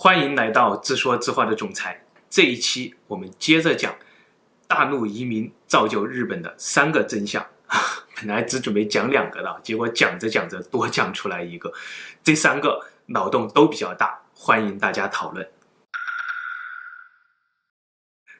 欢迎来到自说自话的总裁。这一期我们接着讲大陆移民造就日本的三个真相。本来只准备讲两个的，结果讲着讲着多讲出来一个。这三个脑洞都比较大，欢迎大家讨论。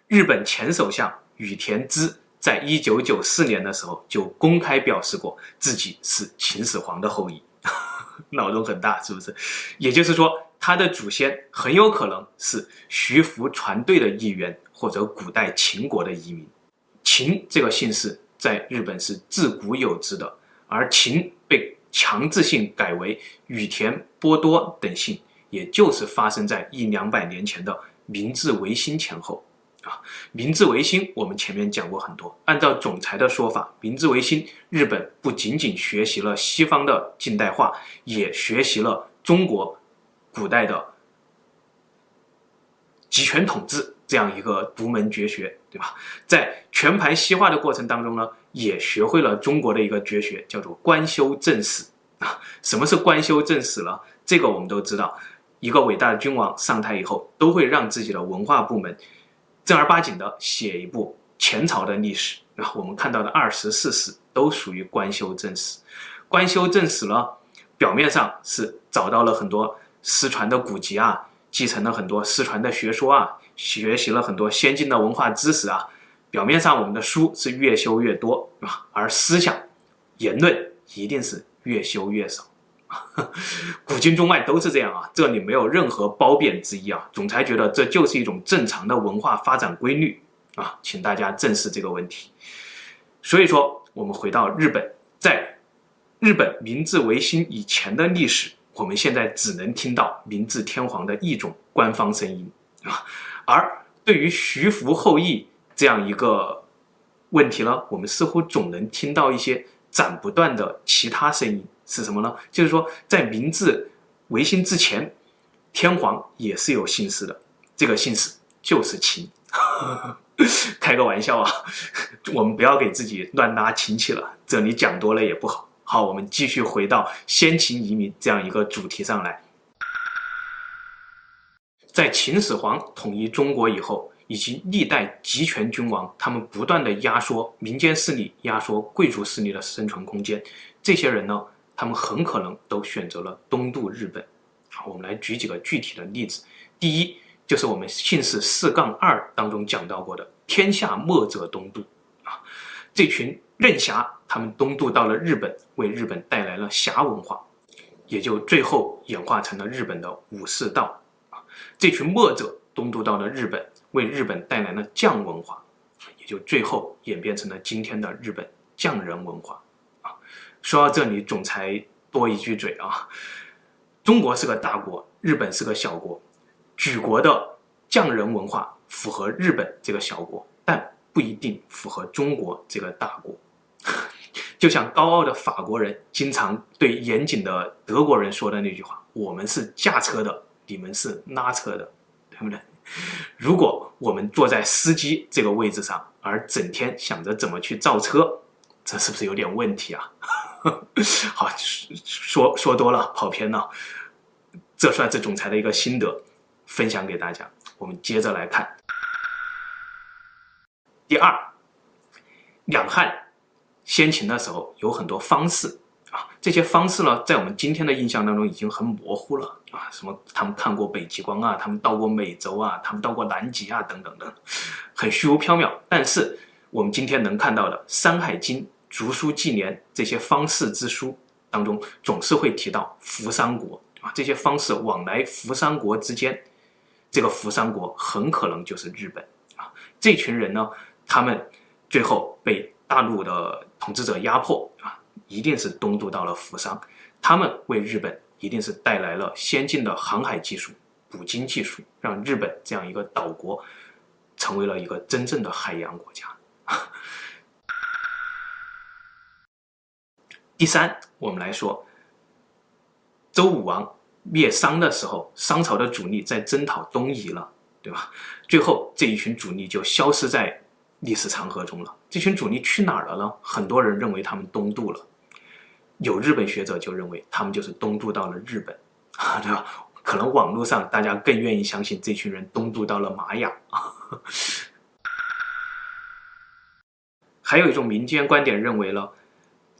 日本前首相羽田孜在一九九四年的时候就公开表示过自己是秦始皇的后裔，脑洞很大，是不是？也就是说。他的祖先很有可能是徐福船队的一员，或者古代秦国的移民。秦这个姓氏在日本是自古有之的，而秦被强制性改为羽田、波多等姓，也就是发生在一两百年前的明治维新前后。啊，明治维新我们前面讲过很多。按照总裁的说法，明治维新日本不仅仅学习了西方的近代化，也学习了中国。古代的集权统治这样一个独门绝学，对吧？在全盘西化的过程当中呢，也学会了中国的一个绝学，叫做官修正史啊。什么是官修正史呢？这个我们都知道，一个伟大的君王上台以后，都会让自己的文化部门正儿八经的写一部前朝的历史。然后我们看到的二十四史都属于官修正史。官修正史呢，表面上是找到了很多。失传的古籍啊，继承了很多失传的学说啊，学习了很多先进的文化知识啊。表面上我们的书是越修越多，啊，而思想、言论一定是越修越少。古今中外都是这样啊，这里没有任何褒贬之意啊。总裁觉得这就是一种正常的文化发展规律啊，请大家正视这个问题。所以说，我们回到日本，在日本明治维新以前的历史。我们现在只能听到明治天皇的一种官方声音啊，而对于徐福后裔这样一个问题呢，我们似乎总能听到一些斩不断的其他声音，是什么呢？就是说，在明治维新之前，天皇也是有姓氏的，这个姓氏就是秦。开个玩笑啊，我们不要给自己乱拉亲戚了，这里讲多了也不好。好，我们继续回到先秦移民这样一个主题上来。在秦始皇统一中国以后，以及历代集权君王，他们不断的压缩民间势力、压缩贵族势力的生存空间。这些人呢，他们很可能都选择了东渡日本。好，我们来举几个具体的例子。第一，就是我们姓氏四杠二当中讲到过的“天下莫者东渡”啊，这群任侠。他们东渡到了日本，为日本带来了侠文化，也就最后演化成了日本的武士道。啊，这群墨者东渡到了日本，为日本带来了匠文化，也就最后演变成了今天的日本匠人文化。啊，说到这里，总裁多一句嘴啊，中国是个大国，日本是个小国，举国的匠人文化符合日本这个小国，但不一定符合中国这个大国。就像高傲的法国人经常对严谨的德国人说的那句话：“我们是驾车的，你们是拉车的，对不对？”如果我们坐在司机这个位置上，而整天想着怎么去造车，这是不是有点问题啊？好，说说多了，跑偏了。这算是总裁的一个心得，分享给大家。我们接着来看，第二，两汉。先秦的时候有很多方士啊，这些方士呢，在我们今天的印象当中已经很模糊了啊。什么他们看过北极光啊，他们到过美洲啊，他们到过南极啊，等等等，很虚无缥缈。但是我们今天能看到的《山海经》《竹书纪年》这些方士之书当中，总是会提到扶桑国啊。这些方士往来扶桑国之间，这个扶桑国很可能就是日本啊。这群人呢，他们最后被大陆的统治者压迫啊，一定是东渡到了扶桑，他们为日本一定是带来了先进的航海技术、捕鲸技术，让日本这样一个岛国成为了一个真正的海洋国家。第三，我们来说，周武王灭商的时候，商朝的主力在征讨东夷了，对吧？最后这一群主力就消失在历史长河中了。这群主力去哪儿了呢？很多人认为他们东渡了，有日本学者就认为他们就是东渡到了日本，啊，对吧？可能网络上大家更愿意相信这群人东渡到了玛雅。还有一种民间观点认为呢，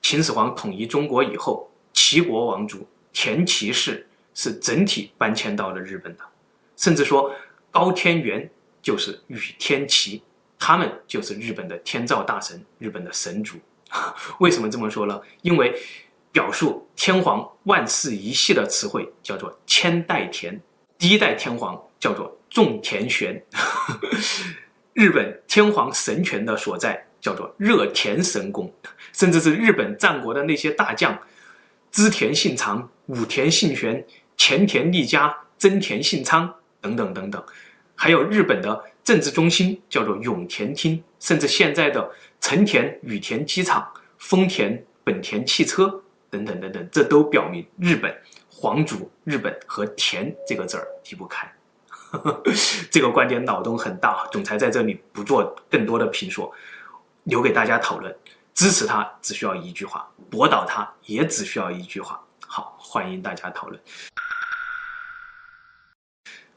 秦始皇统一中国以后，齐国王族田齐氏是整体搬迁到了日本的，甚至说高天元就是宇天齐，他们就是日本的天照大神，日本的神族。为什么这么说呢？因为表述天皇万世一系的词汇叫做千代田，第一代天皇叫做种田玄，日本天皇神权的所在叫做热田神宫，甚至是日本战国的那些大将，织田信长、武田信玄、前田利家、真田信昌等等等等，还有日本的政治中心叫做永田町，甚至现在的成田羽田机场、丰田本田汽车。等等等等，这都表明日本皇族、日本和“田”这个字儿离不开。这个观点脑洞很大，总裁在这里不做更多的评说，留给大家讨论。支持他只需要一句话，驳倒他也只需要一句话。好，欢迎大家讨论。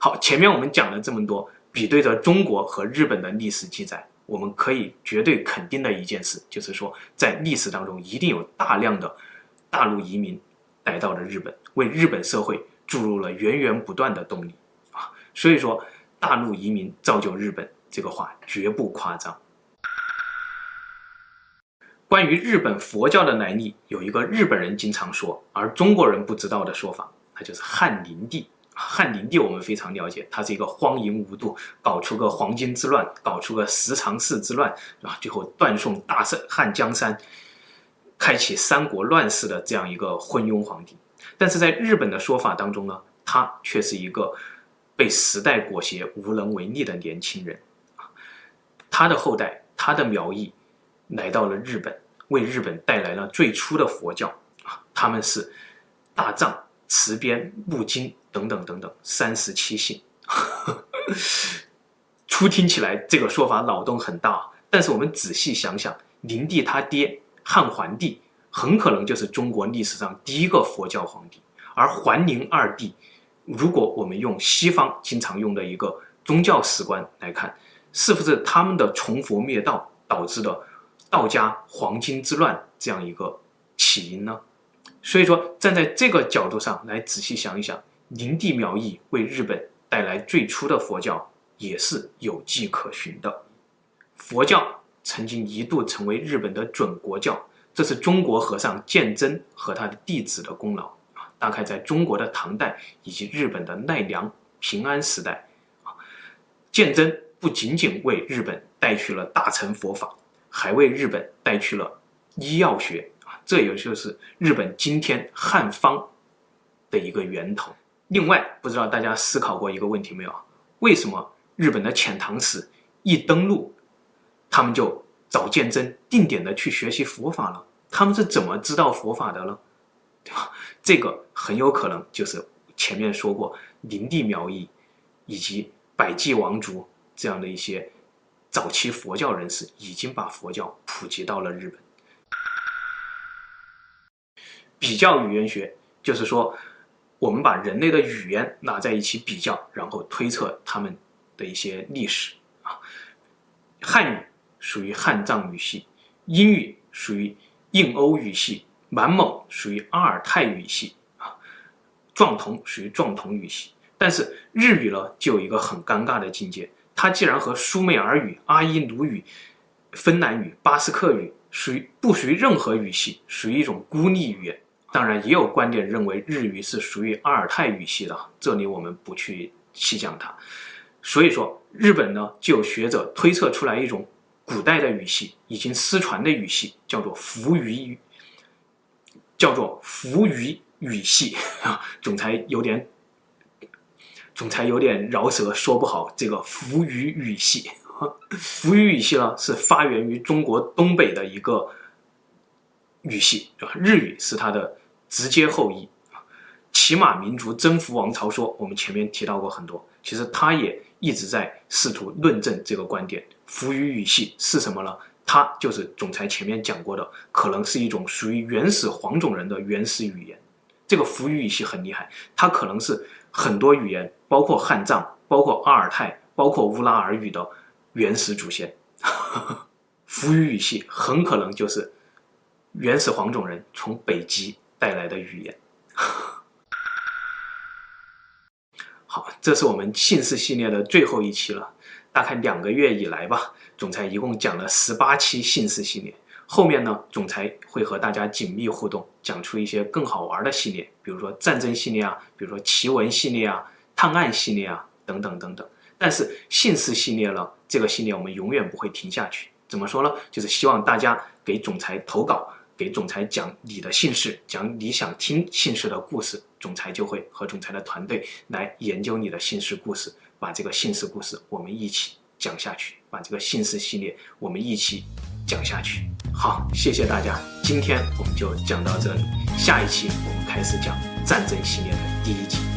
好，前面我们讲了这么多，比对着中国和日本的历史记载，我们可以绝对肯定的一件事，就是说，在历史当中一定有大量的。大陆移民来到了日本，为日本社会注入了源源不断的动力啊！所以说，大陆移民造就日本这个话绝不夸张。关于日本佛教的来历，有一个日本人经常说，而中国人不知道的说法，那就是汉灵帝。汉灵帝我们非常了解，他是一个荒淫无度，搞出个黄巾之乱，搞出个十常侍之乱，啊，最后断送大圣汉江山。开启三国乱世的这样一个昏庸皇帝，但是在日本的说法当中呢，他却是一个被时代裹挟、无能为力的年轻人。他的后代，他的苗裔来到了日本，为日本带来了最初的佛教啊，他们是大藏、慈边、木金等等等等三十七姓。初听起来这个说法脑洞很大，但是我们仔细想想，灵帝他爹。汉桓帝很可能就是中国历史上第一个佛教皇帝，而桓灵二帝，如果我们用西方经常用的一个宗教史观来看，是不是他们的崇佛灭道导致的道家黄金之乱这样一个起因呢？所以说，站在这个角度上来仔细想一想，灵帝苗裔为日本带来最初的佛教也是有迹可循的，佛教。曾经一度成为日本的准国教，这是中国和尚鉴真和他的弟子的功劳啊！大概在中国的唐代以及日本的奈良、平安时代啊，鉴真不仅仅为日本带去了大乘佛法，还为日本带去了医药学啊！这也就是日本今天汉方的一个源头。另外，不知道大家思考过一个问题没有？为什么日本的遣唐使一登陆？他们就找鉴真，定点的去学习佛法了。他们是怎么知道佛法的呢？对吧？这个很有可能就是前面说过，灵帝苗裔以及百济王族这样的一些早期佛教人士，已经把佛教普及到了日本。比较语言学就是说，我们把人类的语言拿在一起比较，然后推测他们的一些历史啊，汉语。属于汉藏语系，英语属于印欧语系，满蒙属于阿尔泰语系啊，壮侗属于壮侗语系。但是日语呢，就有一个很尴尬的境界，它既然和苏美尔语、阿伊努语、芬兰语、巴斯克语属于不属于任何语系，属于一种孤立语言。当然，也有观点认为日语是属于阿尔泰语系的，这里我们不去细讲它。所以说，日本呢，就有学者推测出来一种。古代的语系已经失传的语系叫做伏语语，叫做伏语语系啊。总裁有点，总裁有点饶舌，说不好这个伏语语系。伏语语系呢，是发源于中国东北的一个语系，对吧？日语是它的直接后裔。骑马民族征服王朝说，我们前面提到过很多，其实他也一直在试图论证这个观点。伏语语系是什么呢？它就是总裁前面讲过的，可能是一种属于原始黄种人的原始语言。这个伏语语系很厉害，它可能是很多语言，包括汉藏、包括阿尔泰、包括乌拉尔语的原始祖先。扶余语系很可能就是原始黄种人从北极带来的语言。好，这是我们姓氏系列的最后一期了。大概两个月以来吧，总裁一共讲了十八期姓氏系列。后面呢，总裁会和大家紧密互动，讲出一些更好玩的系列，比如说战争系列啊，比如说奇闻系列啊、探案系列啊等等等等。但是姓氏系列呢，这个系列我们永远不会停下去。怎么说呢？就是希望大家给总裁投稿。给总裁讲你的姓氏，讲你想听姓氏的故事，总裁就会和总裁的团队来研究你的姓氏故事，把这个姓氏故事我们一起讲下去，把这个姓氏系列我们一起讲下去。好，谢谢大家，今天我们就讲到这里，下一期我们开始讲战争系列的第一集。